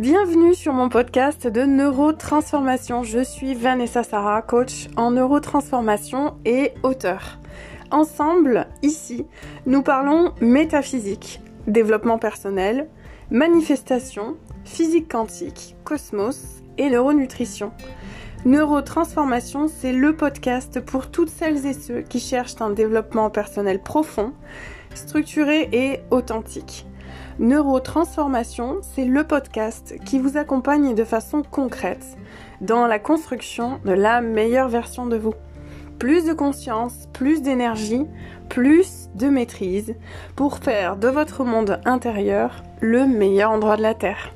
Bienvenue sur mon podcast de neurotransformation. Je suis Vanessa Sarah, coach en neurotransformation et auteur. Ensemble, ici, nous parlons métaphysique, développement personnel, manifestation, physique quantique, cosmos et neuronutrition. Neurotransformation, c'est le podcast pour toutes celles et ceux qui cherchent un développement personnel profond, structuré et authentique. Neurotransformation, c'est le podcast qui vous accompagne de façon concrète dans la construction de la meilleure version de vous. Plus de conscience, plus d'énergie, plus de maîtrise pour faire de votre monde intérieur le meilleur endroit de la Terre.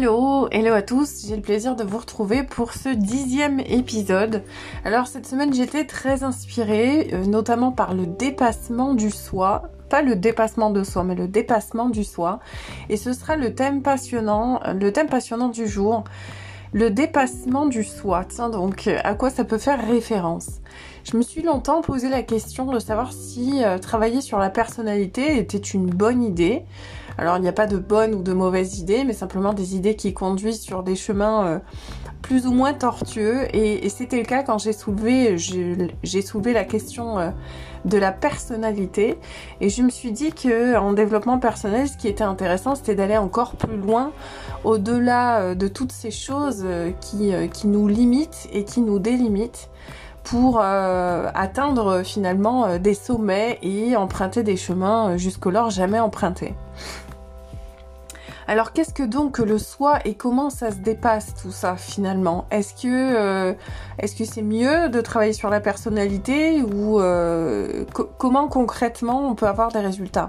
Hello, hello à tous, j'ai le plaisir de vous retrouver pour ce dixième épisode. Alors cette semaine j'étais très inspirée, euh, notamment par le dépassement du soi, pas le dépassement de soi, mais le dépassement du soi. Et ce sera le thème passionnant, le thème passionnant du jour. Le dépassement du soi, tiens donc, à quoi ça peut faire référence? Je me suis longtemps posé la question de savoir si euh, travailler sur la personnalité était une bonne idée. Alors il n'y a pas de bonne ou de mauvaise idée, mais simplement des idées qui conduisent sur des chemins euh, plus ou moins tortueux. Et, c'était le cas quand j'ai soulevé, la question euh, de la personnalité. Et je me suis dit que en développement personnel, ce qui était intéressant, c'était d'aller encore plus loin, au-delà euh, de toutes ces choses qui, qui nous limitent et qui nous délimitent pour atteindre finalement des sommets et emprunter des chemins jusqu'alors jamais empruntés. Alors qu'est-ce que donc le soi et comment ça se dépasse tout ça finalement? Est-ce que euh, est-ce que c'est mieux de travailler sur la personnalité ou euh, comment concrètement on peut avoir des résultats?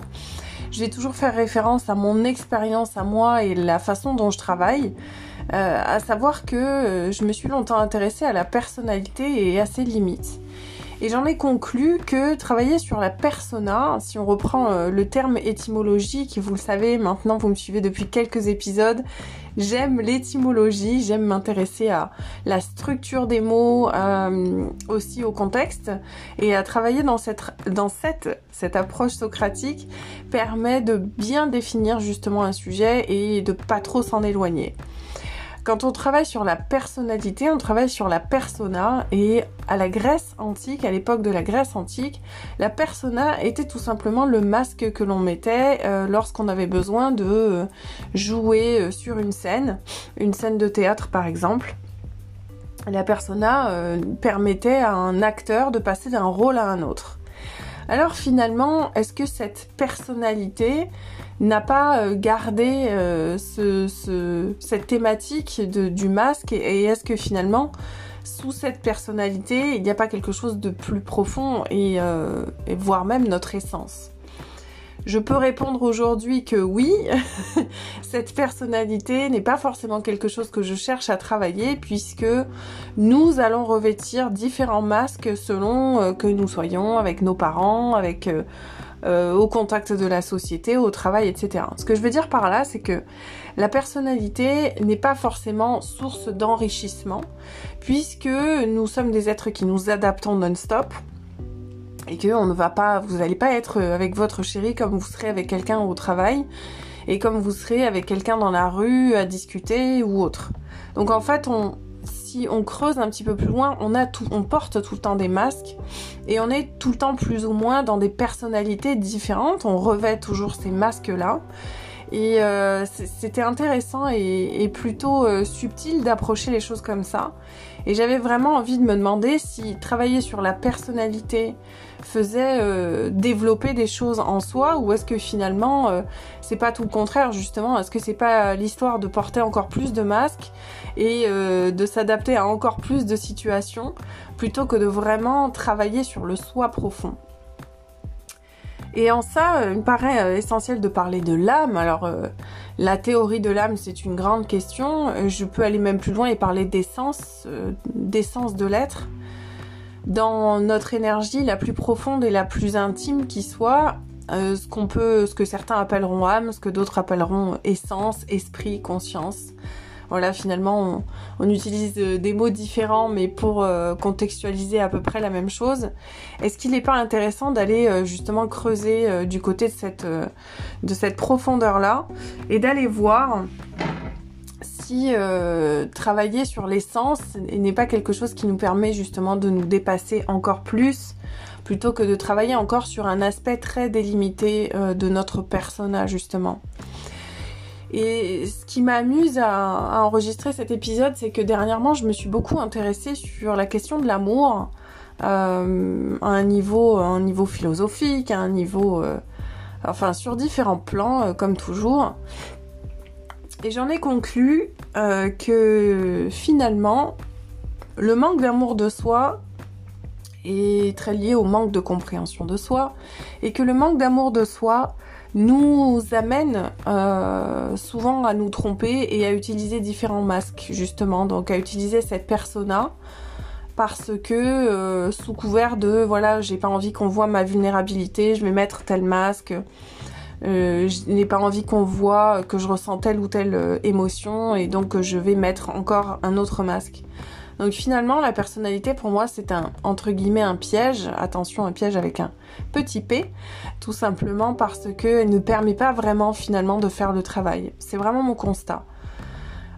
Je vais toujours faire référence à mon expérience à moi et la façon dont je travaille. Euh, à savoir que je me suis longtemps intéressée à la personnalité et à ses limites. Et j'en ai conclu que travailler sur la persona, si on reprend euh, le terme étymologique, vous le savez maintenant, vous me suivez depuis quelques épisodes, j'aime l'étymologie, j'aime m'intéresser à la structure des mots, euh, aussi au contexte, et à travailler dans cette, dans cette, cette approche socratique permet de bien définir justement un sujet et de pas trop s'en éloigner. Quand on travaille sur la personnalité, on travaille sur la persona et à la Grèce antique, à l'époque de la Grèce antique, la persona était tout simplement le masque que l'on mettait euh, lorsqu'on avait besoin de euh, jouer euh, sur une scène, une scène de théâtre par exemple. La persona permettait à un acteur de passer d'un rôle à un autre. Alors finalement, est-ce que cette personnalité n'a pas euh, gardé euh, cette thématique du masque. Et, est-ce que finalement sous cette personnalité il n'y a pas quelque chose de plus profond et, euh, et voire même notre essence? Je peux répondre aujourd'hui que oui, cette personnalité n'est pas forcément quelque chose que je cherche à travailler puisque nous allons revêtir différents masques selon que nous soyons avec nos parents, avec euh, au contact de la société, au travail, etc. Ce que je veux dire par là, c'est que la personnalité n'est pas forcément source d'enrichissement, puisque nous sommes des êtres qui nous adaptons non-stop et que on ne va pas, vous n'allez pas être avec votre chéri comme vous serez avec quelqu'un au travail et comme vous serez avec quelqu'un dans la rue à discuter ou autre. Donc en fait, on, on creuse un petit peu plus loin, on porte tout le temps des masques et on est tout le temps plus ou moins dans des personnalités différentes. On revêt toujours ces masques-là. Et euh, c'était intéressant et, plutôt euh, subtil d'approcher les choses comme ça. Et j'avais vraiment envie de me demander si travailler sur la personnalité faisait euh, développer des choses en soi ou est-ce que finalement c'est pas tout le contraire justement? Est-ce que c'est pas l'histoire de porter encore plus de masques? Et euh, de s'adapter à encore plus de situations plutôt que de vraiment travailler sur le soi profond et en ça, il me paraît essentiel de parler de l'âme. Alors, la théorie de l'âme, c'est une grande question. Je peux aller même plus loin et parler d'essence, d'essence de l'être dans notre énergie la plus profonde et la plus intime qui soit, euh, ce qu'on peut, ce que certains appelleront âme, ce que d'autres appelleront essence, esprit, conscience. Voilà, finalement, on, utilise des mots différents, mais pour contextualiser à peu près la même chose. Est-ce qu'il n'est pas intéressant d'aller justement creuser du côté de cette, de cette profondeur-là et d'aller voir si travailler sur l'essence n'est pas quelque chose qui nous permet justement de nous dépasser encore plus plutôt que de travailler encore sur un aspect très délimité euh, de notre persona justement? Et ce qui m'amuse à, enregistrer cet épisode, c'est que dernièrement, je me suis beaucoup intéressée sur la question de l'amour euh, à un niveau, un niveau philosophique, à un niveau, euh, enfin sur différents plans, comme toujours. Et j'en ai conclu que finalement, le manque d'amour de soi est très lié au manque de compréhension de soi et que le manque d'amour de soi nous amène euh, souvent à nous tromper et à utiliser différents masques justement, donc à utiliser cette persona parce que euh, sous couvert de voilà j'ai pas envie qu'on voit ma vulnérabilité, je vais mettre tel masque, euh, je n'ai pas envie qu'on voit que je ressens telle ou telle émotion et donc je vais mettre encore un autre masque. Donc finalement, la personnalité pour moi, c'est un entre guillemets un piège. Attention, un piège avec un petit p, tout simplement parce qu'elle ne permet pas vraiment finalement de faire le travail. C'est vraiment mon constat.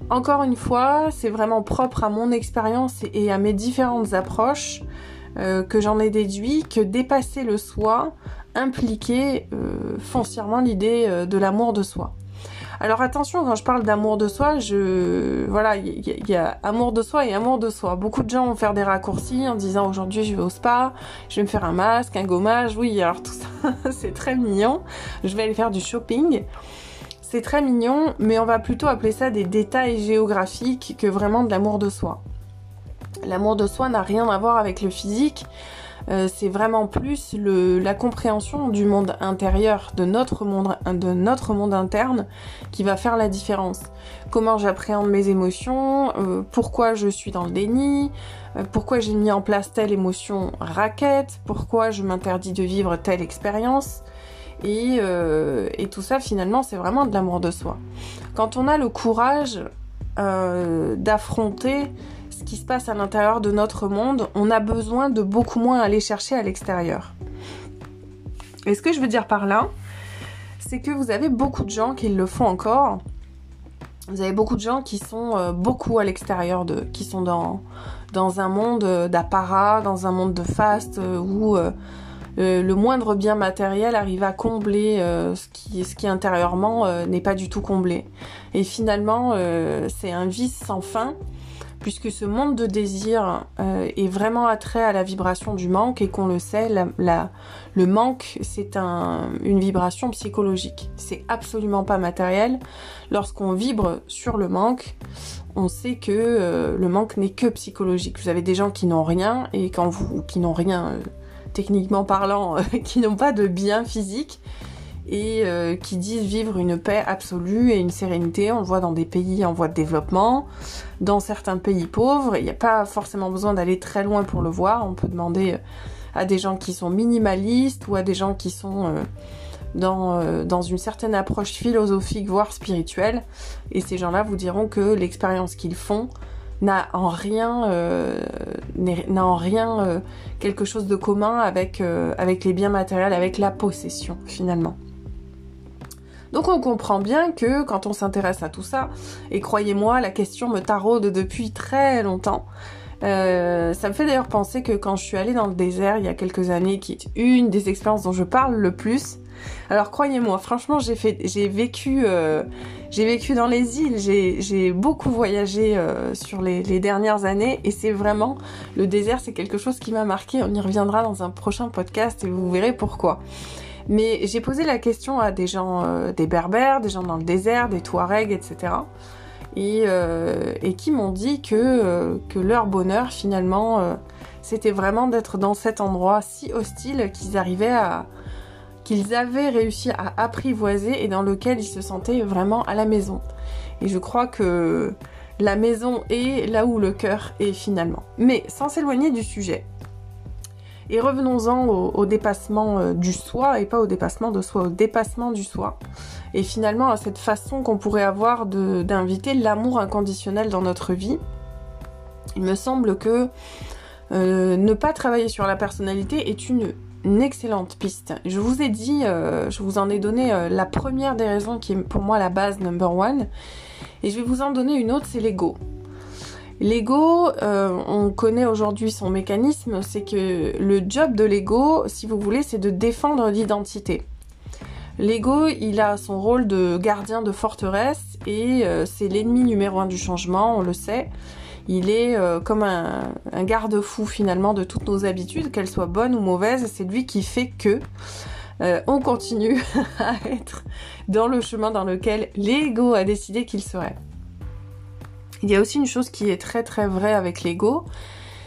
Encore une fois, c'est vraiment propre à mon expérience et à mes différentes approches euh, que j'en ai déduit que dépasser le soi impliquait euh, foncièrement l'idée euh, de l'amour de soi. Alors attention, quand je parle d'amour de soi, je voilà, il y, a amour de soi et amour de soi. Beaucoup de gens vont faire des raccourcis en disant aujourd'hui je vais au spa, je vais me faire un masque, un gommage. Oui, alors tout ça, c'est très mignon. Je vais aller faire du shopping. C'est très mignon, mais on va plutôt appeler ça des détails géographiques que vraiment de l'amour de soi. L'amour de soi n'a rien à voir avec le physique. Euh, c'est vraiment plus la compréhension du monde intérieur, de notre monde, de notre monde interne, qui va faire la différence. Comment j'appréhende mes émotions, euh, pourquoi je suis dans le déni, euh, pourquoi j'ai mis en place telle émotion raquette, pourquoi je m'interdis de vivre telle expérience. Et, et, tout ça, finalement, c'est vraiment de l'amour de soi. Quand on a le courage d'affronter ce qui se passe à l'intérieur de notre monde, on a besoin de beaucoup moins aller chercher à l'extérieur. Et ce que je veux dire par là, c'est que vous avez beaucoup de gens qui le font encore. Vous avez beaucoup de gens qui sont euh, beaucoup à l'extérieur de, qui sont dans, dans un monde d'apparat, dans un monde de fast, euh, où euh, le moindre bien matériel arrive à combler ce, qui, ce qui intérieurement n'est pas du tout comblé. Et finalement, c'est un vice sans fin puisque ce monde de désir euh, est vraiment attrait à la vibration du manque et qu'on le sait, le manque c'est une vibration psychologique. C'est absolument pas matériel. Lorsqu'on vibre sur le manque, on sait que euh, le manque n'est que psychologique. Vous avez des gens qui n'ont rien et quand vous qui n'ont rien euh, techniquement parlant, qui n'ont pas de bien physique et qui disent vivre une paix absolue et une sérénité. On le voit dans des pays en voie de développement dans certains pays pauvres. Il n'y a pas forcément besoin d'aller très loin pour le voir. On peut demander euh, à des gens qui sont minimalistes ou à des gens qui sont euh, dans, euh, dans une certaine approche philosophique, voire spirituelle. Et ces gens-là vous diront que l'expérience qu'ils font n'a en rien, n'a en rien quelque chose de commun avec, avec les biens matériels, avec la possession finalement. Donc on comprend bien que quand on s'intéresse à tout ça, et croyez-moi, la question me taraude depuis très longtemps, euh, ça me fait d'ailleurs penser que quand je suis allée dans le désert il y a quelques années, qui est une des expériences dont je parle le plus, alors croyez-moi, franchement j'ai vécu, euh, j'ai vécu dans les îles, j'ai beaucoup voyagé euh, sur les, les, dernières années et c'est vraiment le désert, c'est quelque chose qui m'a marqué. On y reviendra dans un prochain podcast et vous verrez pourquoi. Mais j'ai posé la question à des gens, euh, des berbères, des gens dans le désert, des touaregs, etc. Euh, et, qui m'ont dit que, euh, que leur bonheur, finalement, c'était vraiment d'être dans cet endroit si hostile qu'ils arrivaient à qu'ils avaient réussi à apprivoiser et dans lequel ils se sentaient vraiment à la maison. Et je crois que la maison est là où le cœur est finalement. Mais sans s'éloigner du sujet, Et revenons-en au, dépassement euh, du soi et pas au dépassement de soi, au dépassement du soi. Et finalement à cette façon qu'on pourrait avoir d'inviter l'amour inconditionnel dans notre vie. Il me semble que euh, ne pas travailler sur la personnalité est une, excellente piste. Je vous ai dit, euh, je vous en ai donné la première des raisons qui est pour moi la base number one. Et je vais vous en donner une autre, c'est l'ego. L'ego, euh, on connaît aujourd'hui son mécanisme, c'est que le job de l'ego, si vous voulez, c'est de défendre l'identité. L'ego, il a son rôle de gardien de forteresse et euh, c'est l'ennemi numéro un du changement, on le sait. Il est euh, comme un, un garde-fou finalement de toutes nos habitudes, qu'elles soient bonnes ou mauvaises. C'est lui qui fait que on continue à être dans le chemin dans lequel l'ego a décidé qu'il serait. Il y a aussi une chose qui est très très vraie avec l'ego,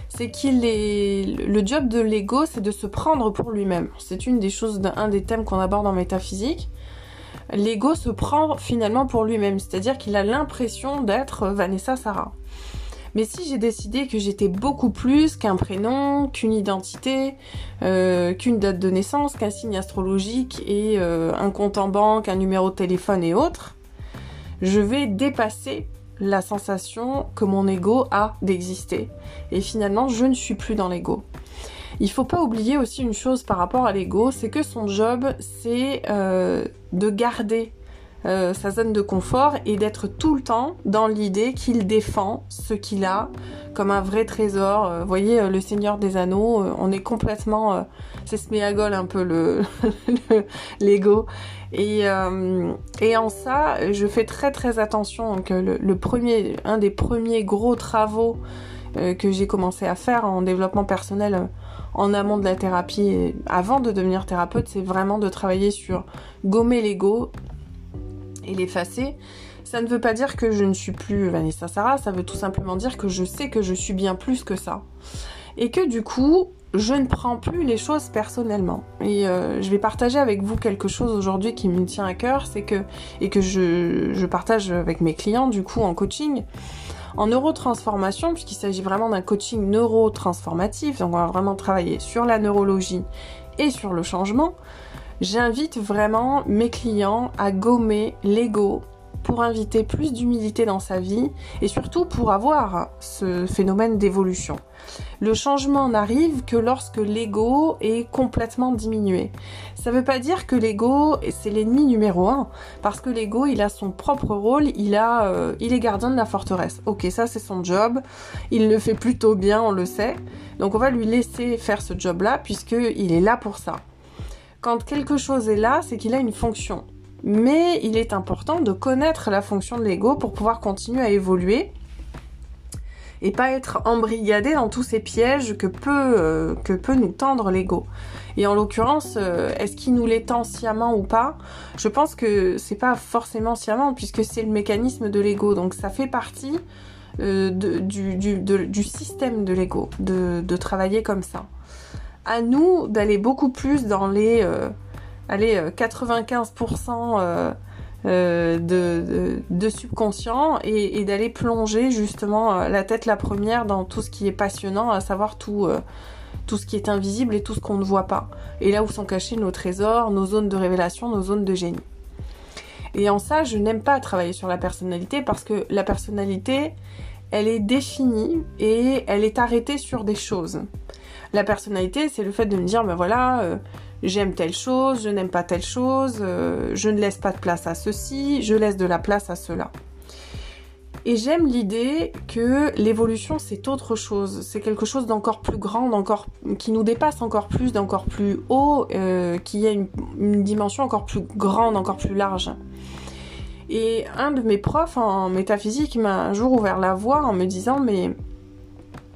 c'est qu'il est le job de l'ego, c'est de se prendre pour lui-même. C'est une des choses, un des thèmes qu'on aborde en métaphysique. L'ego se prend finalement pour lui-même, c'est-à-dire qu'il a l'impression d'être Vanessa Sarah. Mais si j'ai décidé que j'étais beaucoup plus qu'un prénom, qu'une identité, euh, qu'une date de naissance, qu'un signe astrologique et euh, un compte en banque, un numéro de téléphone et autres, je vais dépasser la sensation que mon ego a d'exister. Et finalement, je ne suis plus dans l'ego. Il faut pas oublier aussi une chose par rapport à l'ego, c'est que son job, c'est euh, de garder euh, sa zone de confort et d'être tout le temps dans l'idée qu'il défend ce qu'il a comme un vrai trésor. Euh, vous voyez, le Seigneur des Anneaux, on est complètement... c'est Sméagol un peu le l'ego. Et, euh, et en ça, je fais très très attention. Donc, le, le premier, un des premiers gros travaux euh, que j'ai commencé à faire en développement personnel euh, en amont de la thérapie et avant de devenir thérapeute, c'est vraiment de travailler sur gommer l'ego et l'effacer. Ça ne veut pas dire que je ne suis plus Vanessa Sarah, ça veut tout simplement dire que je sais que je suis bien plus que ça. Et que du coup, je ne prends plus les choses personnellement. Et euh, je vais partager avec vous quelque chose aujourd'hui qui me tient à cœur, c'est que, et que je, je, partage avec mes clients du coup en coaching, en neurotransformation, puisqu'il s'agit vraiment d'un coaching neurotransformatif, donc on va vraiment travailler sur la neurologie et sur le changement, j'invite vraiment mes clients à gommer l'ego pour inviter plus d'humilité dans sa vie et surtout pour avoir ce phénomène d'évolution. Le changement n'arrive que lorsque l'ego est complètement diminué. Ça ne veut pas dire que l'ego c'est l'ennemi numéro un, parce que l'ego il a son propre rôle, il a, euh, il est gardien de la forteresse. Ok, ça c'est son job, il le fait plutôt bien, on le sait. Donc on va lui laisser faire ce job-là puisque il est là pour ça. Quand quelque chose est là, c'est qu'il a une fonction. Mais il est important de connaître la fonction de l'ego pour pouvoir continuer à évoluer et pas être embrigadé dans tous ces pièges que peut, euh, que peut nous tendre l'ego. Et en l'occurrence, euh, est-ce qu'il nous les tend sciemment ou pas? Je pense que c'est pas forcément sciemment puisque c'est le mécanisme de l'ego. Donc ça fait partie euh, du, du, système de l'ego, de, de, travailler comme ça. À nous d'aller beaucoup plus dans les allez, 95% euh, de, de, subconscient et, d'aller plonger justement euh, la tête la première dans tout ce qui est passionnant, à savoir tout, euh, tout ce qui est invisible et tout ce qu'on ne voit pas. Et là où sont cachés nos trésors, nos zones de révélation, nos zones de génie. Et en ça, je n'aime pas travailler sur la personnalité parce que la personnalité, elle est définie et elle est arrêtée sur des choses. La personnalité, c'est le fait de me dire, ben voilà, j'aime telle chose, je n'aime pas telle chose, euh, je ne laisse pas de place à ceci, je laisse de la place à cela. Et j'aime l'idée que l'évolution c'est autre chose, c'est quelque chose d'encore plus grand, d'encore qui nous dépasse encore plus, d'encore plus haut, euh, qui a une, une, dimension encore plus grande, encore plus large. Et un de mes profs en métaphysique m'a un jour ouvert la voie en me disant mais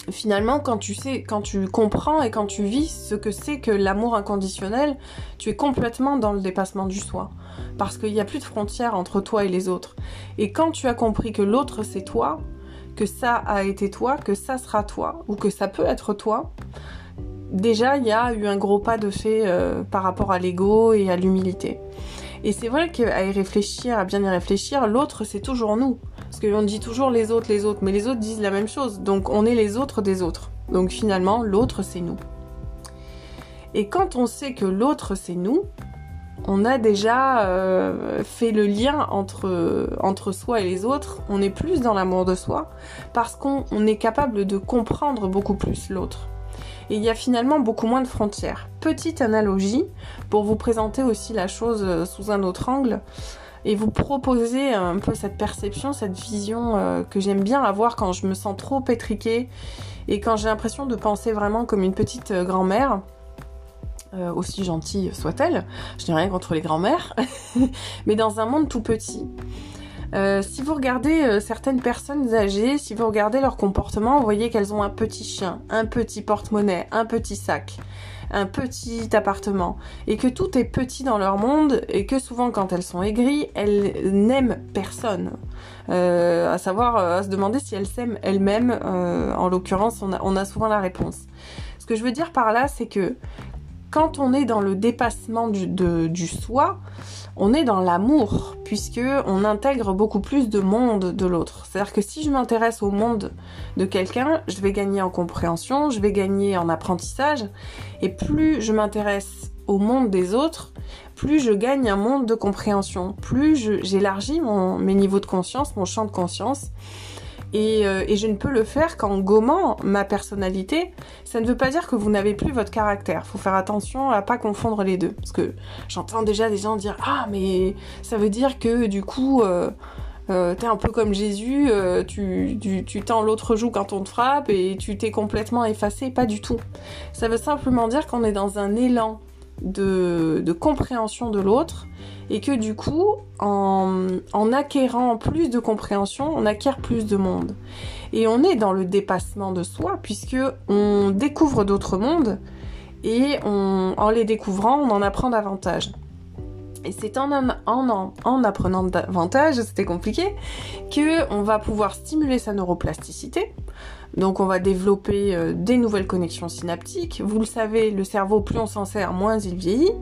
finalement, quand tu sais, quand tu comprends et quand tu vis ce que c'est que l'amour inconditionnel, tu es complètement dans le dépassement du soi. Parce qu'il n'y a plus de frontières entre toi et les autres. Et quand tu as compris que l'autre c'est toi, que ça a été toi, que ça sera toi, ou que ça peut être toi, déjà il y a eu un gros pas de fait euh, par rapport à l'ego et à l'humilité. Et c'est vrai qu'à y réfléchir, à bien y réfléchir, l'autre c'est toujours nous. Parce qu'on dit toujours les autres, les autres, mais les autres disent la même chose. Donc on est les autres des autres. Donc finalement, l'autre c'est nous. Et quand on sait que l'autre c'est nous, on a déjà euh, fait le lien entre, soi et les autres, on est plus dans l'amour de soi, parce qu'on est capable de comprendre beaucoup plus l'autre. Et il y a finalement beaucoup moins de frontières. Petite analogie, pour vous présenter aussi la chose euh, sous un autre angle, et vous proposer un peu cette perception, cette vision euh, que j'aime bien avoir quand je me sens trop pétriquée et quand j'ai l'impression de penser vraiment comme une petite grand-mère. Euh, aussi gentille soit-elle, je n'ai rien contre les grands-mères, mais dans un monde tout petit. Euh, si vous regardez euh, certaines personnes âgées, si vous regardez leur comportement, vous voyez qu'elles ont un petit chien, un petit porte-monnaie, un petit sac, un petit appartement, et que tout est petit dans leur monde, et que souvent quand elles sont aigries, elles n'aiment personne. à savoir, à se demander si elles s'aiment elles-mêmes. en l'occurrence, on a, on a souvent la réponse. Ce que je veux dire par là, c'est que quand on est dans le dépassement du, soi, on est dans l'amour, puisque on intègre beaucoup plus de monde de l'autre. C'est-à-dire que si je m'intéresse au monde de quelqu'un, je vais gagner en compréhension, je vais gagner en apprentissage, et plus je m'intéresse au monde des autres, plus je gagne un monde de compréhension, plus j'élargis mes niveaux de conscience, mon champ de conscience, euh, et, je ne peux le faire qu'en gommant ma personnalité. Ça ne veut pas dire que vous n'avez plus votre caractère. Faut faire attention à pas confondre les deux. Parce que j'entends déjà des gens dire Ah, mais ça veut dire que du coup, euh, euh, t'es un peu comme Jésus, tu, tu tends l'autre joue quand on te frappe et tu t'es complètement effacé. Pas du tout. Ça veut simplement dire qu'on est dans un élan de, compréhension de l'autre et que du coup, en, en, acquérant plus de compréhension, on acquiert plus de monde. Et on est dans le dépassement de soi puisque on découvre d'autres mondes et en les découvrant, on en apprend davantage. Et c'est en, en, en, apprenant davantage, c'était compliqué, que on va pouvoir stimuler sa neuroplasticité. Donc on va développer euh, des nouvelles connexions synaptiques. Vous le savez, le cerveau, plus on s'en sert, moins il vieillit.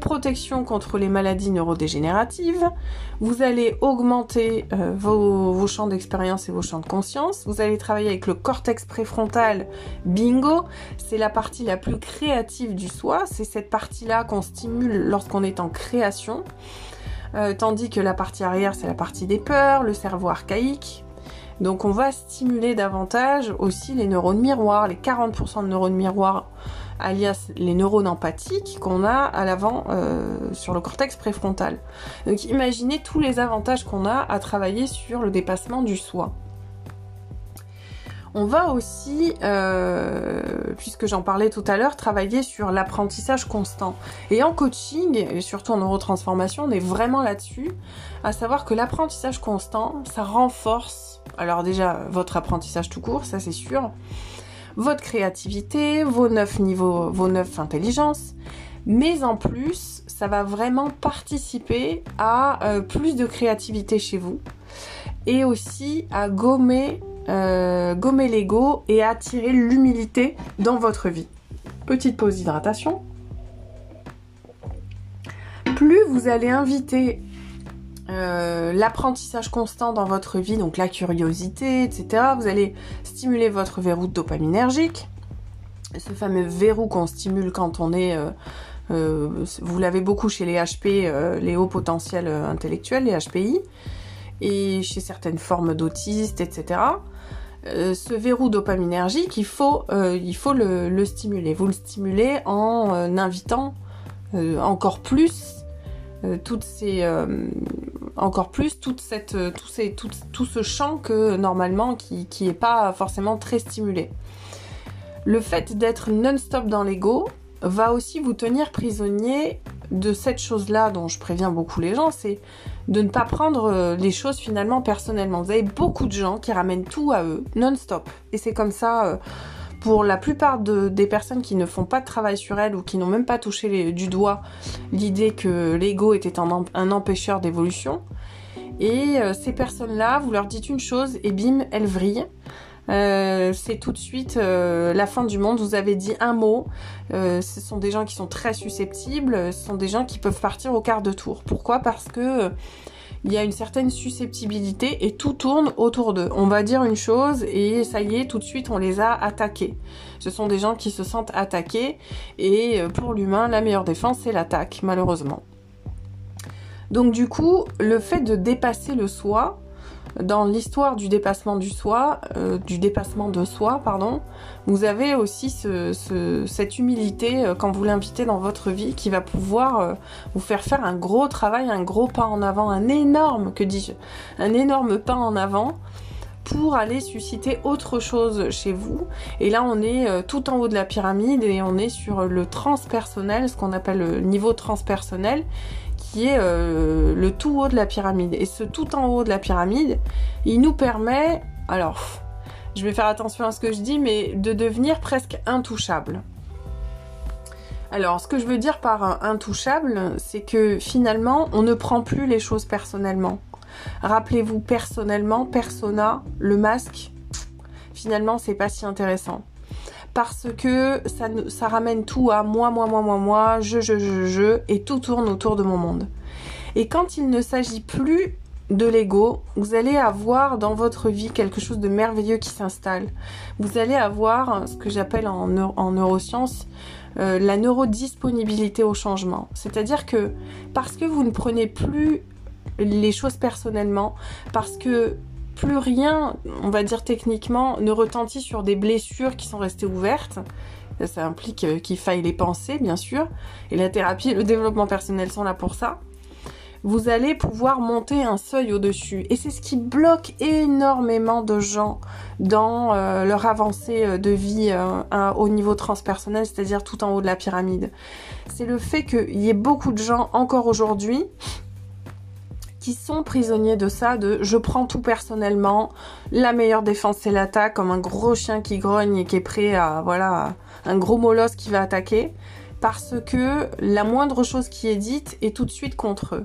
Protection contre les maladies neurodégénératives. Vous allez augmenter euh, vos, champs d'expérience et vos champs de conscience. Vous allez travailler avec le cortex préfrontal. Bingo, c'est la partie la plus créative du soi. C'est cette partie-là qu'on stimule lorsqu'on est en création. Euh, tandis que la partie arrière, c'est la partie des peurs, le cerveau archaïque, donc on va stimuler davantage aussi les neurones miroirs, les 40% de neurones miroirs, alias les neurones empathiques qu'on a à l'avant euh, sur le cortex préfrontal. Donc imaginez tous les avantages qu'on a à travailler sur le dépassement du soi. On va aussi, euh, puisque j'en parlais tout à l'heure, travailler sur l'apprentissage constant. Et en coaching, et surtout en neurotransformation, on est vraiment là-dessus, à savoir que l'apprentissage constant, ça renforce, alors déjà, votre apprentissage tout court, ça c'est sûr, votre créativité, vos neuf niveaux, vos neuf intelligences, mais en plus, ça va vraiment participer à euh, plus de créativité chez vous et aussi à gommer euh, gommer l'ego et attirer l'humilité dans votre vie. Petite pause d'hydratation. Plus vous allez inviter euh, l'apprentissage constant dans votre vie, donc la curiosité, etc., vous allez stimuler votre verrou dopaminergique. Ce fameux verrou qu'on stimule quand on est... Euh, vous l'avez beaucoup chez les HP, les hauts potentiels intellectuels, les HPI, et chez certaines formes d'autistes, etc. Euh, ce verrou dopaminergique, il faut, euh, il faut le, stimuler. Vous le stimulez en euh, invitant encore plus toutes ces, encore plus toute cette, tout, ces, tout, ce champ que normalement qui, qui est pas forcément très stimulé. Le fait d'être non-stop dans l'ego va aussi vous tenir prisonnier de cette chose-là dont je préviens beaucoup les gens, c'est de ne pas prendre euh, les choses finalement personnellement. Vous avez beaucoup de gens qui ramènent tout à eux, non-stop. Et c'est comme ça euh, pour la plupart des personnes qui ne font pas de travail sur elles ou qui n'ont même pas touché du doigt l'idée que l'ego était un, empêcheur d'évolution. Et euh, ces personnes-là, vous leur dites une chose et bim, elles vrillent. Euh, c'est tout de suite euh, la fin du monde. Vous avez dit un mot. Ce sont des gens qui sont très susceptibles. Ce sont des gens qui peuvent partir au quart de tour. Pourquoi? Parce que il y a une certaine susceptibilité et tout tourne autour d'eux. On va dire une chose et ça y est, tout de suite on les a attaqués. Ce sont des gens qui se sentent attaqués et euh, pour l'humain, la meilleure défense c'est l'attaque, malheureusement. Donc du coup, le fait de dépasser le soi, dans l'histoire du dépassement du soi, euh, du dépassement de soi, pardon, vous avez aussi cette humilité euh, quand vous l'invitez dans votre vie qui va pouvoir euh, vous faire faire un gros travail, un gros pas en avant, un énorme, que dis-je, un énorme pas en avant pour aller susciter autre chose chez vous. Et là, on est tout en haut de la pyramide et on est sur le transpersonnel, ce qu'on appelle le niveau transpersonnel, qui est euh, le tout haut de la pyramide. Et ce tout en haut de la pyramide, il nous permet, alors, je vais faire attention à ce que je dis, mais de devenir presque intouchable. Alors, ce que je veux dire par intouchable, c'est que finalement, on ne prend plus les choses personnellement. Rappelez-vous, personnellement, persona, le masque, finalement, c'est pas si intéressant parce que ça, ramène tout à moi, moi, moi, moi, moi, je, je, je, je, et tout tourne autour de mon monde. Et quand il ne s'agit plus de l'ego, vous allez avoir dans votre vie quelque chose de merveilleux qui s'installe. Vous allez avoir ce que j'appelle en, en, neurosciences euh, la neurodisponibilité au changement. C'est-à-dire que parce que vous ne prenez plus les choses personnellement, parce que plus rien, on va dire techniquement, ne retentit sur des blessures qui sont restées ouvertes. Ça, implique euh, qu'il faille les penser, bien sûr. Et la thérapie et le développement personnel sont là pour ça. Vous allez pouvoir monter un seuil au-dessus. Et c'est ce qui bloque énormément de gens dans euh, leur avancée euh, de vie au niveau transpersonnel, c'est-à-dire tout en haut de la pyramide. C'est le fait qu'il y ait beaucoup de gens encore aujourd'hui qui sont prisonniers de ça, de je prends tout personnellement, la meilleure défense c'est l'attaque, comme un gros chien qui grogne et qui est prêt à, voilà, un gros molosse qui va attaquer, parce que la moindre chose qui est dite est tout de suite contre eux.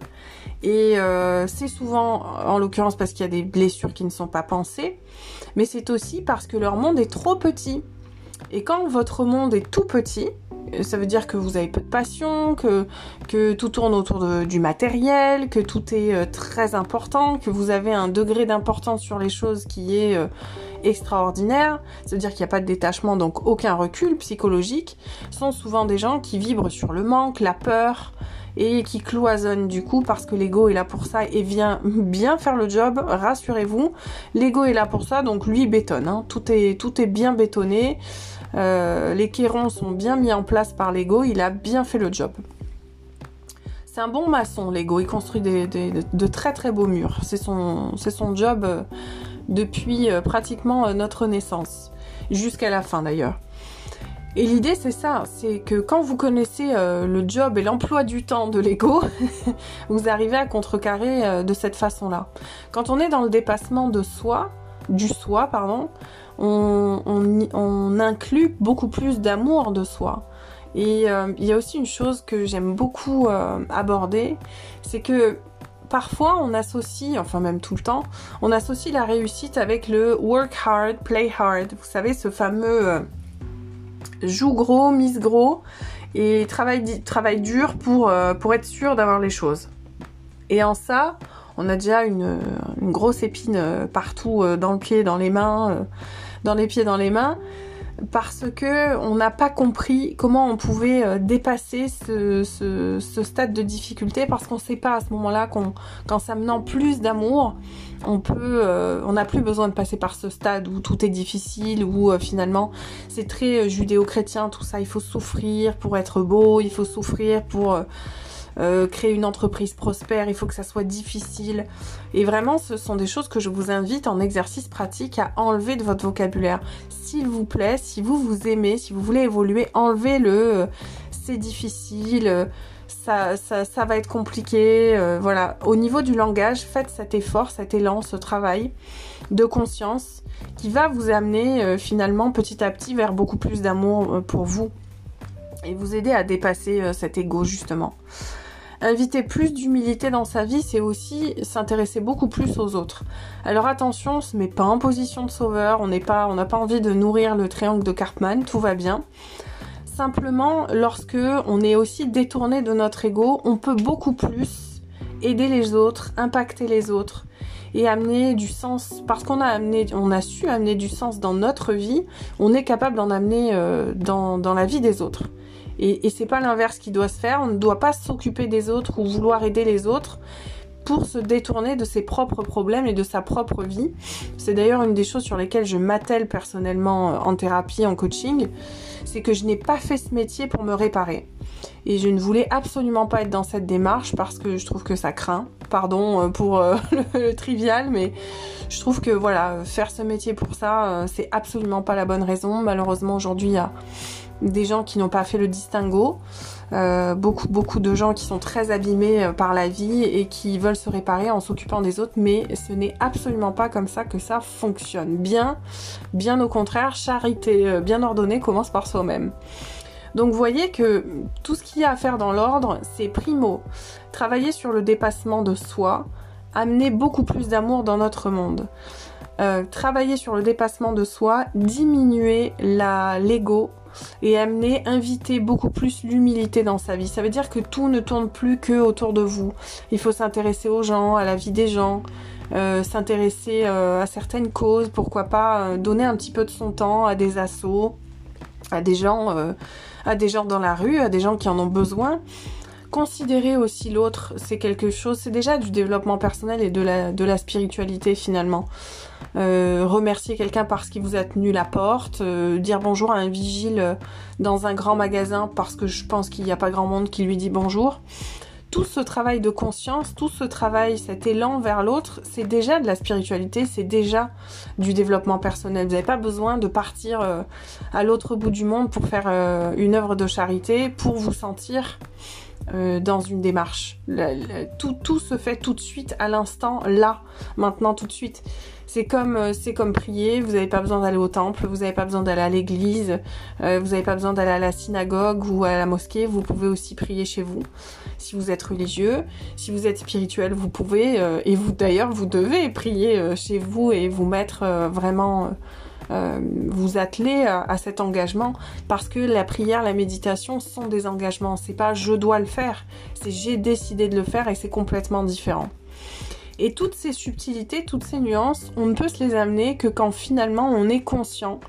Et euh, c'est souvent, en l'occurrence, parce qu'il y a des blessures qui ne sont pas pensées, mais c'est aussi parce que leur monde est trop petit. Et quand votre monde est tout petit, ça veut dire que vous avez peu de passion, que, que tout tourne autour du matériel, que tout est euh, très important, que vous avez un degré d'importance sur les choses qui est euh, extraordinaire. Ça veut dire qu'il n'y a pas de détachement, donc aucun recul psychologique. Sont souvent des gens qui vibrent sur le manque, la peur et qui cloisonnent du coup parce que l'ego est là pour ça et vient bien faire le job. Rassurez-vous, l'ego est là pour ça, donc lui bétonne. Hein. Tout est tout est bien bétonné. Euh, les quérons sont bien mis en place par Lego, il a bien fait le job. C'est un bon maçon, Lego, il construit de très très beaux murs. C'est son, son, job euh, depuis euh, pratiquement notre naissance, jusqu'à la fin d'ailleurs. Et l'idée c'est ça, c'est que quand vous connaissez le job et l'emploi du temps de Lego, vous arrivez à contrecarrer de cette façon-là. Quand on est dans le dépassement de soi, du soi, pardon, on, inclut beaucoup plus d'amour de soi. Et euh, il y a aussi une chose que j'aime beaucoup euh, aborder, c'est que parfois on associe, enfin même tout le temps, on associe la réussite avec le work hard, play hard. Vous savez, ce fameux euh, joue gros, mise gros et travaille, dur pour, pour être sûr d'avoir les choses. Et en ça, on a déjà une, grosse épine euh, partout euh, dans le pied, dans les mains, euh, dans les pieds, dans les mains, parce que on n'a pas compris comment on pouvait dépasser ce, stade de difficulté, parce qu'on ne sait pas à ce moment-là qu'en s'amenant plus d'amour, on peut, on n'a plus besoin de passer par ce stade où tout est difficile, où finalement c'est très judéo-chrétien, tout ça, il faut souffrir pour être beau, il faut souffrir pour euh, créer une entreprise prospère, il faut que ça soit difficile. Et vraiment, ce sont des choses que je vous invite en exercice pratique à enlever de votre vocabulaire. S'il vous plaît, si vous vous aimez, si vous voulez évoluer, enlevez-le. Euh, c'est difficile. Euh, ça, ça, ça, va être compliqué. voilà. Au niveau du langage, faites cet effort, cet élan, ce travail de conscience qui va vous amener finalement petit à petit vers beaucoup plus d'amour pour vous et vous aider à dépasser cet ego justement. Inviter plus d'humilité dans sa vie, c'est aussi s'intéresser beaucoup plus aux autres. Alors attention, on se met pas en position de sauveur, on n'est pas, on n'a pas envie de nourrir le triangle de Cartman, tout va bien. Simplement, lorsque on est aussi détourné de notre ego, on peut beaucoup plus aider les autres, impacter les autres et amener du sens parce qu'on a amené on a su amener du sens dans notre vie on est capable d'en amener euh, dans, dans la vie des autres et, c'est pas l'inverse qui doit se faire on ne doit pas s'occuper des autres ou vouloir aider les autres pour se détourner de ses propres problèmes et de sa propre vie. C'est d'ailleurs une des choses sur lesquelles je m'attelle personnellement euh, en thérapie, en coaching, c'est que je n'ai pas fait ce métier pour me réparer. Et je ne voulais absolument pas être dans cette démarche parce que je trouve que ça craint. Pardon euh, pour euh, le, trivial, mais je trouve que voilà, faire ce métier pour ça, c'est absolument pas la bonne raison. Malheureusement, aujourd'hui, il y a des gens qui n'ont pas fait le distinguo. Euh, beaucoup, beaucoup de gens qui sont très abîmés euh, par la vie et qui veulent se réparer en s'occupant des autres, mais ce n'est absolument pas comme ça que ça fonctionne. Bien, bien au contraire, charité euh, bien ordonnée commence par soi-même. Donc vous voyez que tout ce qu'il y a à faire dans l'ordre, c'est primo, travailler sur le dépassement de soi, amener beaucoup plus d'amour dans notre monde. travailler sur le dépassement de soi, diminuer l'ego, et amener, inviter beaucoup plus l'humilité dans sa vie. Ça veut dire que tout ne tourne plus que autour de vous. Il faut s'intéresser aux gens, à la vie des gens, euh, s'intéresser euh, à certaines causes, pourquoi pas euh, donner un petit peu de son temps à des assos, à des gens, à des gens dans la rue, à des gens qui en ont besoin considérer aussi l'autre, c'est quelque chose, c'est déjà du développement personnel et de la, spiritualité finalement. Euh, remercier quelqu'un parce qu'il vous a tenu la porte, euh, dire bonjour à un vigile euh, dans un grand magasin parce que je pense qu'il n'y a pas grand monde qui lui dit bonjour. Tout ce travail de conscience, tout ce travail, cet élan vers l'autre, c'est déjà de la spiritualité, c'est déjà du développement personnel. Vous n'avez pas besoin de partir à l'autre bout du monde pour faire une œuvre de charité, pour vous sentir euh, dans une démarche. tout, tout se fait tout de suite, à l'instant, là, maintenant, tout de suite. C'est comme, euh, c'est comme prier, vous n'avez pas besoin d'aller au temple, vous n'avez pas besoin d'aller à l'église, euh, vous n'avez pas besoin d'aller à la synagogue ou à la mosquée, vous pouvez aussi prier chez vous. Si vous êtes religieux, si vous êtes spirituel, vous pouvez, et vous d'ailleurs, vous devez prier chez vous et vous mettre vraiment euh, vous atteler à, cet engagement parce que la prière, la méditation sont des engagements. C'est pas je dois le faire, c'est j'ai décidé de le faire et c'est complètement différent. Et toutes ces subtilités, toutes ces nuances, on ne peut se les amener que quand finalement on est conscient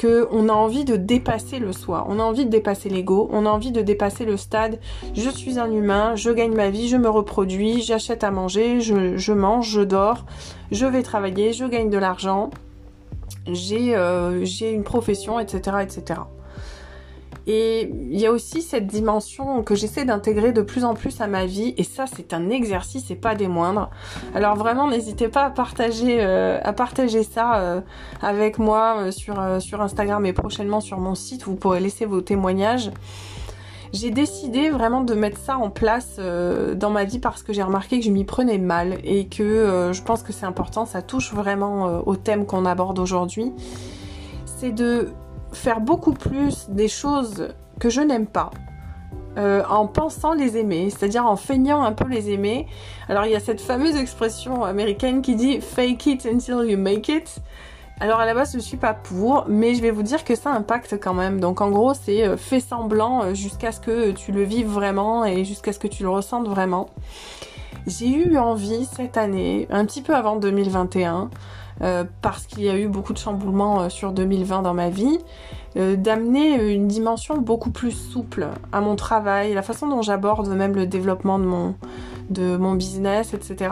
qu'on a envie de dépasser le soi, on a envie de dépasser l'ego, on a envie de dépasser le stade je suis un humain, je gagne ma vie, je me reproduis, j'achète à manger, je mange, je dors, je vais travailler, je gagne de l'argent, euh, j'ai une profession, etc., etc. Et il y a aussi cette dimension que j'essaie d'intégrer de plus en plus à ma vie, et ça c'est un exercice et pas des moindres. Alors vraiment n'hésitez pas à partager, euh, à partager ça euh, avec moi sur, sur Instagram et prochainement sur mon site. Vous pourrez laisser vos témoignages j'ai décidé vraiment de mettre ça en place euh, dans ma vie parce que j'ai remarqué que je m'y prenais mal et que euh, je pense que c'est important, ça touche vraiment euh, au thème qu'on aborde aujourd'hui. C'est de faire beaucoup plus des choses que je n'aime pas. en pensant les aimer, c'est-à-dire en feignant un peu les aimer. Alors il y a cette fameuse expression américaine qui dit fake it until you make it. Alors à la base je suis pas pour, mais je vais vous dire que ça impacte quand même. Donc en gros c'est euh, fait semblant euh, jusqu'à ce que tu le vives vraiment et jusqu'à ce que tu le ressentes vraiment. J'ai eu envie cette année, un petit peu avant 2021, euh, parce qu'il y a eu beaucoup de chamboulements sur 2020 dans ma vie, d'amener une dimension beaucoup plus souple à mon travail, la façon dont j'aborde même le développement de mon business, etc.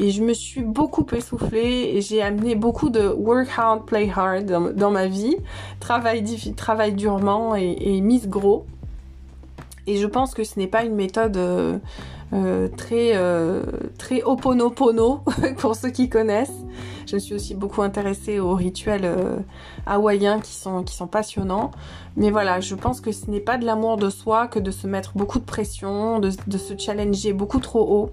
Et je me suis beaucoup essoufflée et j'ai amené beaucoup de work hard, play hard dans, ma vie. Travail, travail durement et, mise gros. Et je pense que ce n'est pas une méthode euh, euh, très, euh, très oponopono pour ceux qui connaissent. Je me suis aussi beaucoup intéressée aux rituels euh, hawaïens qui sont, passionnants. Mais voilà, je pense que ce n'est pas de l'amour de soi que de se mettre beaucoup de pression, de se challenger beaucoup trop haut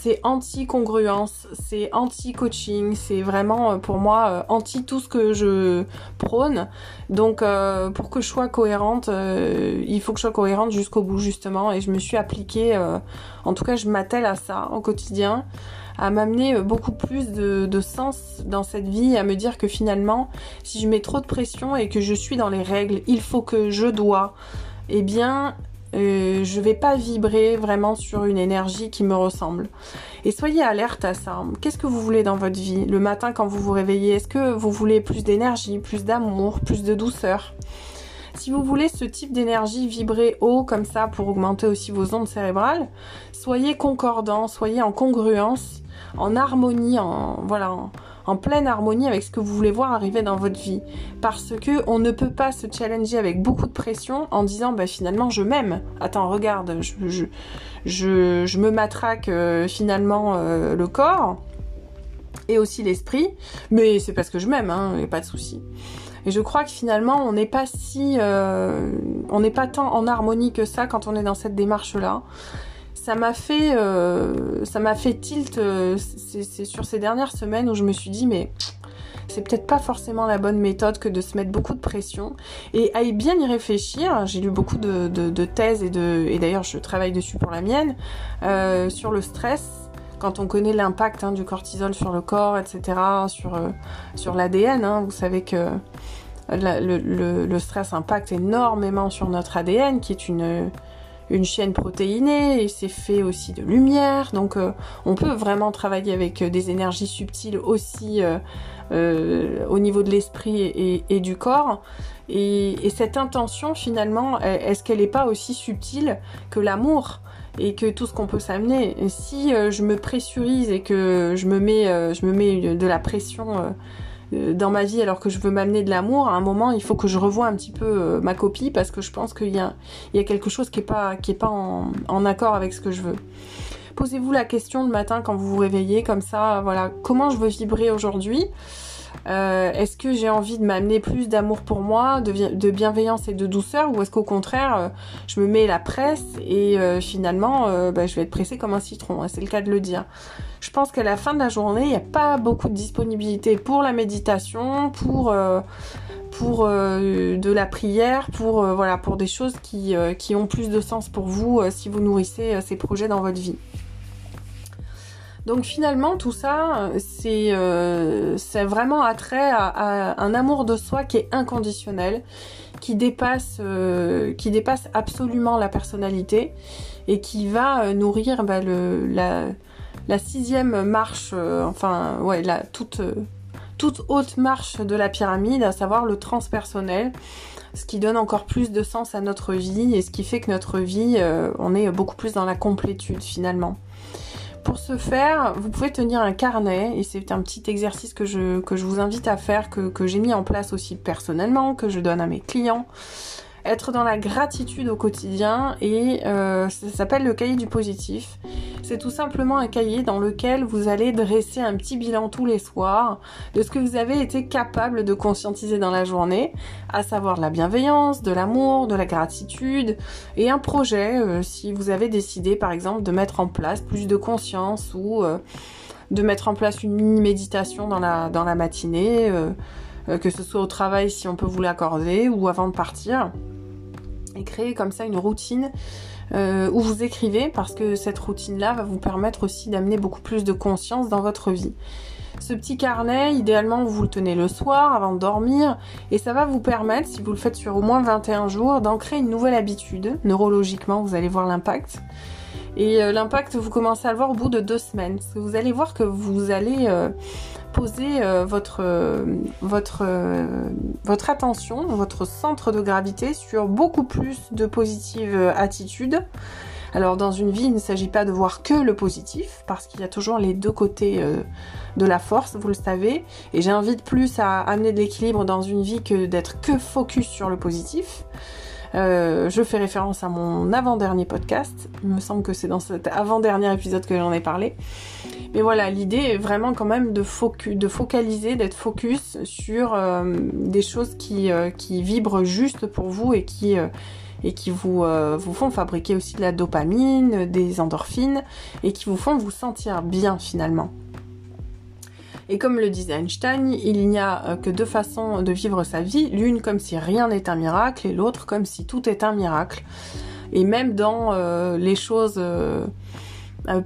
c'est anti-congruence, c'est anti-coaching, c'est vraiment euh, pour moi euh, anti tout ce que je prône. Donc euh, pour que je sois cohérente, il faut que je sois cohérente jusqu'au bout justement et je me suis appliquée, en tout cas je m'attelle à ça au quotidien à m'amener beaucoup plus de, de, sens dans cette vie, à me dire que finalement, si je mets trop de pression et que je suis dans les règles, il faut que je dois, eh bien, euh, je vais pas vibrer vraiment sur une énergie qui me ressemble. Et soyez alerte à ça. Qu'est-ce que vous voulez dans votre vie? Le matin quand vous vous réveillez, est-ce que vous voulez plus d'énergie, plus d'amour, plus de douceur? Si vous voulez ce type d'énergie vibrer haut comme ça pour augmenter aussi vos ondes cérébrales, soyez concordant, soyez en congruence, en harmonie, en voilà, en, pleine harmonie avec ce que vous voulez voir arriver dans votre vie. Parce que on ne peut pas se challenger avec beaucoup de pression en disant bah finalement je m'aime. Attends, regarde, je, je, me matraque euh, finalement euh, le corps et aussi l'esprit, mais c'est parce que je m'aime, hein, a pas de souci. Et je crois que finalement, on n'est pas si, euh, on n'est pas tant en harmonie que ça quand on est dans cette démarche-là. Ça m'a fait, euh, fait tilt. Euh, c'est sur ces dernières semaines où je me suis dit, mais c'est peut-être pas forcément la bonne méthode que de se mettre beaucoup de pression et à y bien y réfléchir. J'ai lu beaucoup de, thèses et d'ailleurs je travaille dessus pour la mienne sur le stress quand on connaît l'impact hein, du cortisol sur le corps, etc., sur, euh, sur l'ADN, hein, vous savez que le, stress impacte énormément sur notre ADN, qui est une, une chaîne protéinée, et c'est fait aussi de lumière, donc euh, on peut vraiment travailler avec euh, des énergies subtiles aussi au niveau de l'esprit et, du corps. Et, et, cette intention, finalement, est-ce qu'elle n'est pas aussi subtile que l'amour et que tout ce qu'on peut s'amener? Si euh, je me pressurise et que je me mets, euh, je me mets de la pression euh, dans ma vie alors que je veux m'amener de l'amour, à un moment il faut que je revoie un petit peu ma copie parce que je pense qu'il y a, il y a quelque chose qui n'est pas, qui est pas en, en accord avec ce que je veux. Posez-vous la question le matin quand vous vous réveillez comme ça, voilà, comment je veux vibrer aujourd'hui? Euh, est-ce que j'ai envie de m'amener plus d'amour pour moi, de, bienveillance et de douceur, ou est-ce qu'au contraire, euh, je me mets la presse et euh, finalement, bah, je vais être pressée comme un citron. Hein, c'est le cas de le dire. Je pense qu'à la fin de la journée, il n'y a pas beaucoup de disponibilité pour la méditation, pour de la prière, pour voilà, pour des choses qui ont plus de sens pour vous si vous nourrissez ces projets dans votre vie. Donc finalement, tout ça, c'est euh, vraiment attrait à, un amour de soi qui est inconditionnel, qui dépasse, euh, qui dépasse absolument la personnalité et qui va euh, nourrir bah, le, la, sixième marche, enfin ouais, la toute, toute haute marche de la pyramide, à savoir le transpersonnel ce qui donne encore plus de sens à notre vie et ce qui fait que notre vie, on est beaucoup plus dans la complétude finalement. Pour ce faire, vous pouvez tenir un carnet et c'est un petit exercice que je, que je vous invite à faire, que, que j'ai mis en place aussi personnellement, que je donne à mes clients être dans la gratitude au quotidien et euh, ça s'appelle le cahier du positif. C'est tout simplement un cahier dans lequel vous allez dresser un petit bilan tous les soirs de ce que vous avez été capable de conscientiser dans la journée, à savoir la bienveillance, de l'amour, de la gratitude et un projet euh, si vous avez décidé par exemple de mettre en place plus de conscience ou euh, de mettre en place une méditation dans la matinée, que ce soit au travail si on peut vous l'accorder ou avant de partir et créer comme ça une routine euh, où vous écrivez parce que cette routine-là va vous permettre aussi d'amener beaucoup plus de conscience dans votre vie. Ce petit carnet, idéalement, vous le tenez le soir avant de dormir et ça va vous permettre, si vous le faites sur au moins 21 jours, d'ancrer une nouvelle habitude. Neurologiquement, vous allez voir l'impact. Et euh, l'impact, vous commencez à le voir au bout de deux semaines. Parce que vous allez voir que vous allez euh, poser euh, votre, votre, votre attention, votre centre de gravité sur beaucoup plus de positives attitudes. Alors dans une vie, il ne s'agit pas de voir que le positif, parce qu'il y a toujours les deux côtés de la force, vous le savez. Et j'invite plus à amener de l'équilibre dans une vie que d'être que focus sur le positif. Euh, je fais référence à mon avant-dernier podcast. Il me semble que c'est dans cet avant-dernier épisode que j'en ai parlé. Mais voilà, l'idée est vraiment quand même de, focaliser, d'être focus sur euh, des choses qui, euh, qui, vibrent juste pour vous et qui, vous font fabriquer aussi de la dopamine, des endorphines et qui vous font vous sentir bien finalement. Et comme le disait Einstein, il n'y a euh, que deux façons de vivre sa vie, l'une comme si rien n'est un miracle et l'autre comme si tout est un miracle. Et même dans euh, les choses euh,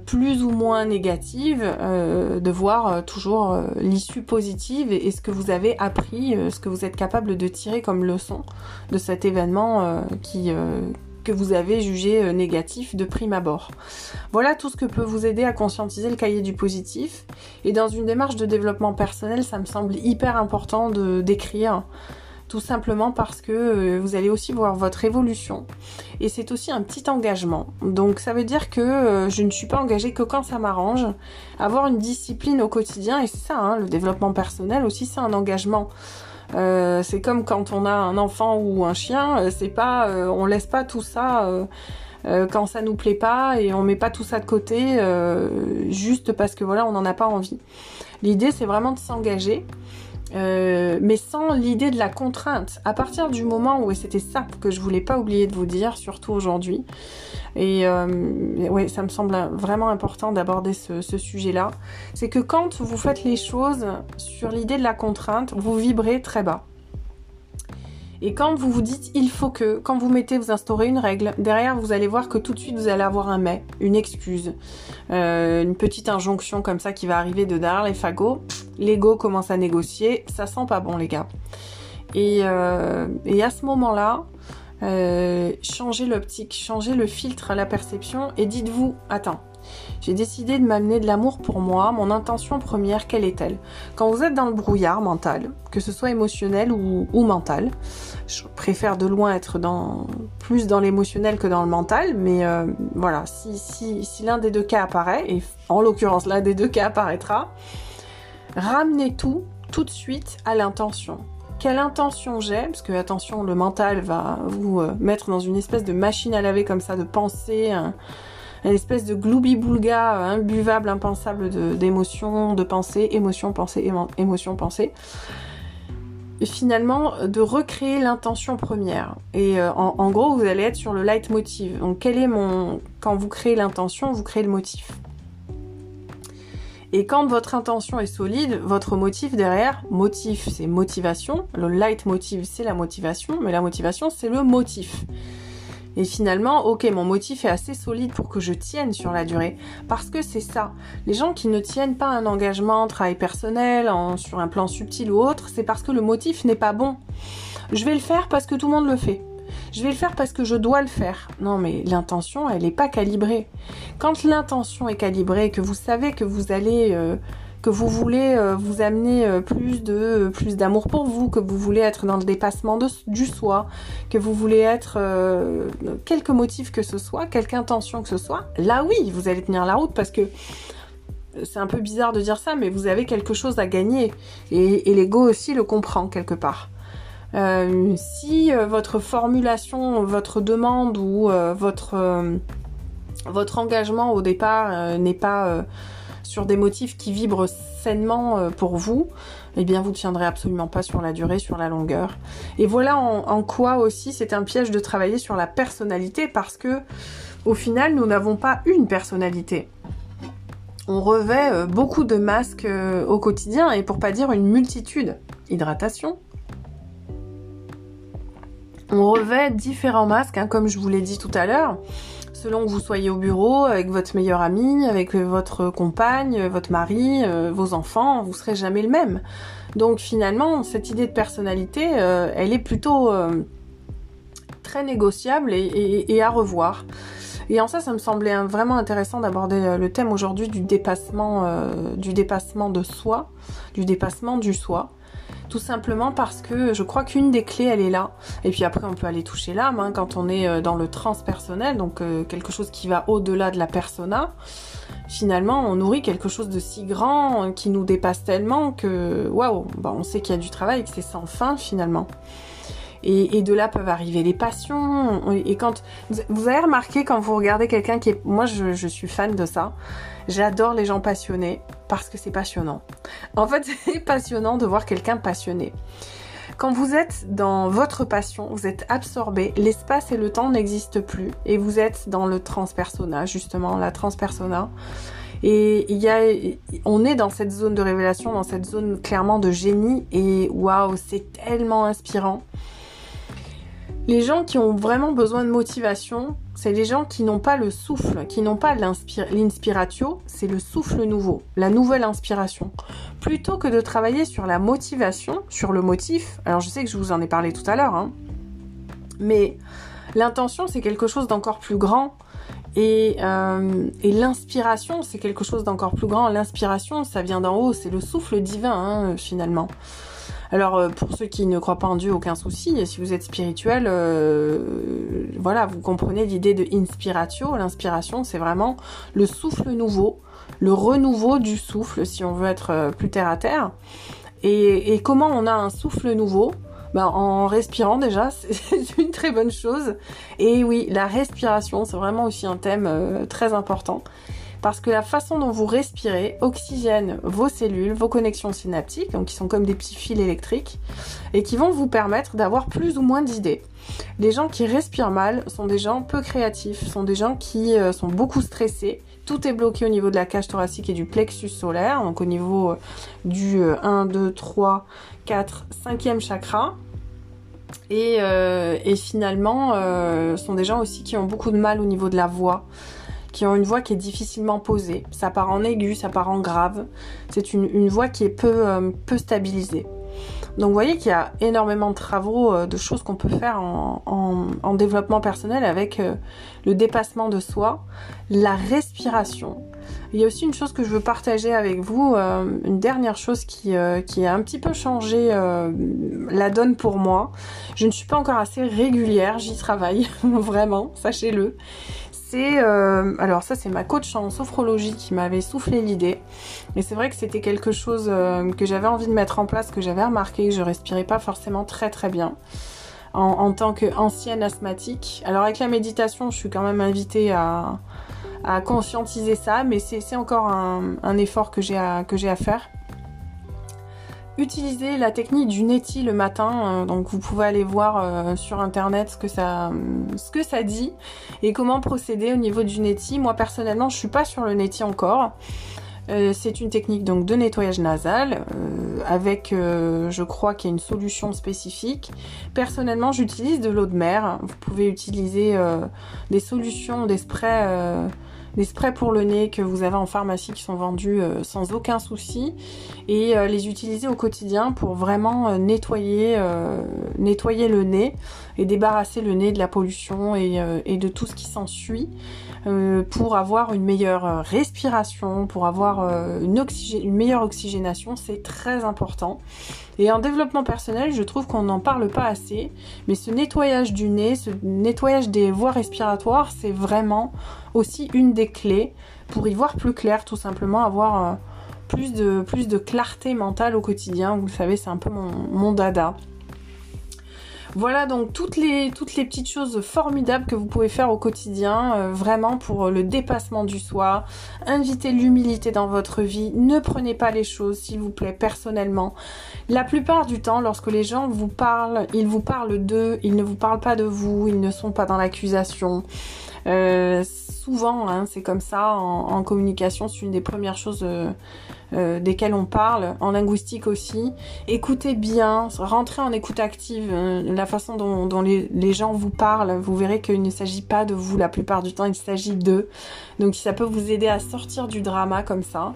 plus ou moins négatives, de voir toujours l'issue positive et, ce que vous avez appris, ce que vous êtes capable de tirer comme leçon de cet événement qui, que vous avez jugé euh, négatif de prime abord. Voilà tout ce que peut vous aider à conscientiser le cahier du positif. Et dans une démarche de développement personnel, ça me semble hyper important de d'écrire tout simplement parce que euh, vous allez aussi voir votre évolution. Et c'est aussi un petit engagement. Donc ça veut dire que euh, je ne suis pas engagée que quand ça m'arrange. Avoir une discipline au quotidien, et c'est ça, hein, le développement personnel aussi, c'est un engagement. Euh, c'est comme quand on a un enfant ou un chien, c'est pas, on laisse pas tout ça quand ça nous plaît pas et on met pas tout ça de côté juste parce que voilà on n'en a pas envie. L'idée c'est vraiment de s'engager euh, mais sans l'idée de la contrainte. À partir du moment où, et c'était ça que je voulais pas oublier de vous dire, surtout aujourd'hui, et euh, ouais, ça me semble vraiment important d'aborder ce, ce sujet-là, c'est que quand vous faites les choses sur l'idée de la contrainte, vous vibrez très bas. Et quand vous vous dites il faut que, quand vous mettez, vous instaurez une règle, derrière vous allez voir que tout de suite vous allez avoir un mais, une excuse, euh, une petite injonction comme ça qui va arriver de derrière les fagots. L'ego commence à négocier, ça sent pas bon les gars. Et, euh, à ce moment-là, euh, changez l'optique, changez le filtre la perception et dites-vous, attends, j'ai décidé de m'amener de l'amour pour moi. Mon intention première, quelle est-elle? Quand vous êtes dans le brouillard mental, que ce soit émotionnel ou, mental, je préfère de loin être plus dans l'émotionnel que dans le mental, mais euh, voilà, si, si, l'un des deux cas apparaît, et en l'occurrence l'un des deux cas apparaîtra, ramenez tout tout de suite à l'intention quelle intention j'ai, parce que attention, le mental va vous euh, mettre dans une espèce de machine à laver comme ça, de pensée, une espèce de gloubi-boulga euh, imbuvable, impensable d'émotions, de, pensées, émotions, pensées, émotions, pensées. Finalement, de recréer l'intention première. Et euh, en, gros, vous allez être sur le leitmotiv. Donc, quel est mon. Quand vous créez l'intention, vous créez le motif. Et quand votre intention est solide, votre motif derrière, motif c'est motivation, le leitmotiv c'est la motivation, mais la motivation c'est le motif. Et finalement, ok, mon motif est assez solide pour que je tienne sur la durée. Parce que c'est ça. Les gens qui ne tiennent pas un engagement, travail personnel, sur un plan subtil ou autre, c'est parce que le motif n'est pas bon. Je vais le faire parce que tout le monde le fait. Je vais le faire parce que je dois le faire. Non, mais l'intention, elle n'est pas calibrée. Quand l'intention est calibrée, que vous savez que vous allez euh, que vous voulez euh, vous amener euh, plus de euh, plus d'amour pour vous, que vous voulez être dans le dépassement du soi, que vous voulez être quelque motif que ce soit, quelque intention que ce soit, là oui, vous allez tenir la route parce que c'est un peu bizarre de dire ça, mais vous avez quelque chose à gagner et, et l'ego aussi le comprend quelque part. si votre formulation, votre demande ou votre votre engagement au départ n'est pas sur des motifs qui vibrent sainement euh, pour vous, eh bien vous ne tiendrez absolument pas sur la durée, sur la longueur. Et voilà en, quoi aussi c'est un piège de travailler sur la personnalité parce que au final nous n'avons pas une personnalité. On revêt euh, beaucoup de masques euh, au quotidien et pour pas dire une multitude. Hydratation. On revêt différents masques, hein, comme je vous l'ai dit tout à l'heure selon que vous soyez au bureau, avec votre meilleur ami, avec votre compagne, votre mari, euh, vos enfants, vous serez jamais le même. Donc finalement, cette idée de personnalité, euh, elle est plutôt euh, très négociable et, à revoir. Et en ça, ça me semblait vraiment intéressant d'aborder le thème aujourd'hui du dépassement, du dépassement de soi, du dépassement du soi. Tout simplement parce que je crois qu'une des clés, elle est là. Et puis après, on peut aller toucher l'âme hein, quand on est euh, dans le transpersonnel, donc euh, quelque chose qui va au-delà de la persona. Finalement, on nourrit quelque chose de si grand, qui nous dépasse tellement que, waouh, bah, on sait qu'il y a du travail, que c'est sans fin finalement. Et, de là peuvent arriver les passions. Et quand vous avez remarqué quand vous regardez quelqu'un qui est, moi je suis fan de ça. J'adore les gens passionnés parce que c'est passionnant. En fait, c'est passionnant de voir quelqu'un passionné. Quand vous êtes dans votre passion, vous êtes absorbé, l'espace et le temps n'existent plus et vous êtes dans le transpersona, justement, la transpersona. Et y a, on est dans cette zone de révélation, dans cette zone clairement de génie et waouh, c'est tellement inspirant. Les gens qui ont vraiment besoin de motivation, c'est les gens qui n'ont pas le souffle, qui n'ont pas l'inspiratio, c'est le souffle nouveau, la nouvelle inspiration. Plutôt que de travailler sur la motivation, sur le motif, alors je sais que je vous en ai parlé tout à l'heure, hein, mais L'intention, c'est quelque chose d'encore plus grand. Et, euh, l'inspiration, c'est quelque chose d'encore plus grand. L'inspiration, ça vient d'en haut, c'est le souffle divin, hein, finalement. Alors, euh, pour ceux qui ne croient pas en Dieu, aucun souci. Si vous êtes spirituel, euh, voilà, vous comprenez l'idée de inspiratio. L'inspiration, c'est vraiment le souffle nouveau, le renouveau du souffle, si on veut être plus terre à terre. Et, comment on a un souffle nouveau? Bah, en respirant déjà, c'est une très bonne chose. Et oui, la respiration, c'est vraiment aussi un thème euh, très important. Parce que la façon dont vous respirez oxygène vos cellules, vos connexions synaptiques, donc qui sont comme des petits fils électriques, et qui vont vous permettre d'avoir plus ou moins d'idées. Les gens qui respirent mal sont des gens peu créatifs, sont des gens qui euh, sont beaucoup stressés. Tout est bloqué au niveau de la cage thoracique et du plexus solaire, donc au niveau euh, du 1, 2, 3, 4, 5e chakra. Et, euh, et finalement, euh, sont des gens aussi qui ont beaucoup de mal au niveau de la voix, qui ont une voix qui est difficilement posée. Ça part en aigu, ça part en grave. C'est une, voix qui est peu, euh, peu stabilisée. Donc vous voyez qu'il y a énormément de travaux, euh, de choses qu'on peut faire en, en, en, développement personnel avec euh, le dépassement de soi, la respiration. Il y a aussi une chose que je veux partager avec vous, une dernière chose qui, qui a un petit peu changé la donne pour moi. Je ne suis pas encore assez régulière, j'y travaille, vraiment, sachez-le euh, alors ça c'est ma coach en sophrologie qui m'avait soufflé l'idée. Et c'est vrai que c'était quelque chose euh, que j'avais envie de mettre en place que j'avais remarqué que je respirais pas forcément très très bien en, tant qu'ancienne asthmatique. Alors avec la méditation je suis quand même invitée à, conscientiser ça mais c'est encore un, effort que j'ai à faire Utilisez la technique du neti le matin, euh, donc vous pouvez aller voir euh, sur internet ce que, ça, ce que ça dit et comment procéder au niveau du neti. Moi personnellement je suis pas sur le neti encore. Euh, c'est une technique donc de nettoyage nasal avec je crois qu'il y a une solution spécifique. Personnellement j'utilise de l'eau de mer. Vous pouvez utiliser des solutions, des sprays des sprays pour le nez que vous avez en pharmacie qui sont vendus euh, sans aucun souci et euh, les utiliser au quotidien pour vraiment euh, nettoyer, nettoyer le nez et débarrasser le nez de la pollution et, de tout ce qui s'ensuit pour avoir une meilleure respiration, pour avoir une meilleure oxygénation, c'est très important. Et en développement personnel, je trouve qu'on n'en parle pas assez, mais ce nettoyage du nez, ce nettoyage des voies respiratoires, c'est vraiment aussi une des clés pour y voir plus clair, tout simplement avoir euh, plus, de, plus de clarté mentale au quotidien. Vous le savez, c'est un peu mon, mon dada. Voilà donc toutes les, toutes les petites choses formidables que vous pouvez faire au quotidien, euh, vraiment pour le dépassement du soi. Invitez l'humilité dans votre vie. Ne prenez pas les choses, s'il vous plaît, personnellement. La plupart du temps, lorsque les gens vous parlent, ils vous parlent d'eux, ils ne vous parlent pas de vous, ils ne sont pas dans l'accusation. Euh, souvent, hein, c'est comme ça en, communication, c'est une des premières choses euh, euh, desquelles on parle, en linguistique aussi. Écoutez bien, rentrez en écoute active, hein, la façon dont, les, les, gens vous parlent, vous verrez qu'il ne s'agit pas de vous la plupart du temps, il s'agit d'eux. Donc ça peut vous aider à sortir du drama comme ça.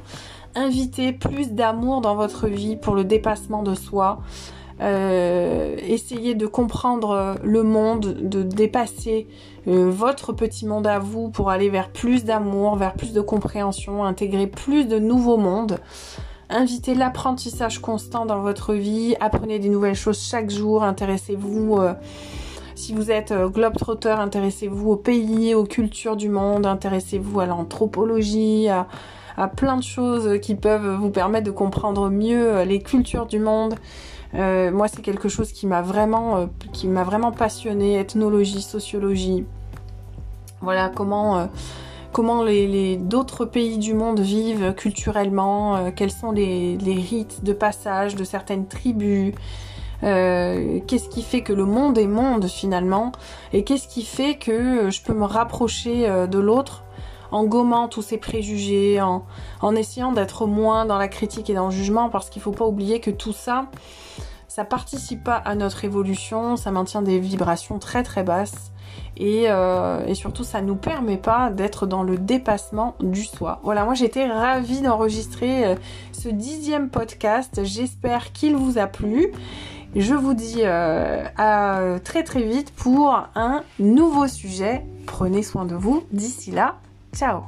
Invitez plus d'amour dans votre vie pour le dépassement de soi. Euh, essayez de comprendre le monde, de dépasser euh, votre petit monde à vous pour aller vers plus d'amour, vers plus de compréhension, intégrer plus de nouveaux mondes. Invitez l'apprentissage constant dans votre vie, apprenez des nouvelles choses chaque jour, intéressez-vous euh, si vous êtes globetrotter, intéressez-vous aux pays, aux cultures du monde, intéressez-vous à l'anthropologie, à, plein de choses qui peuvent vous permettre de comprendre mieux les cultures du monde. Euh, moi, c'est quelque chose qui m'a vraiment, euh, qui m'a vraiment passionné, ethnologie, sociologie. Voilà comment, euh, comment les, d'autres pays du monde vivent culturellement, quels sont les, les, rites de passage de certaines tribus. qu'est-ce qui fait que le monde est monde finalement et qu'est-ce qui fait que je peux me rapprocher de l'autre en gommant tous ces préjugés, en, en essayant d'être moins dans la critique et dans le jugement, parce qu'il ne faut pas oublier que tout ça, ça participe pas à notre évolution, ça maintient des vibrations très très basses et, euh, et surtout ça nous permet pas d'être dans le dépassement du soi. Voilà, moi j'étais ravie d'enregistrer euh, ce dixième podcast, j'espère qu'il vous a plu. Je vous dis à très très vite pour un nouveau sujet. Prenez soin de vous. D'ici là, ciao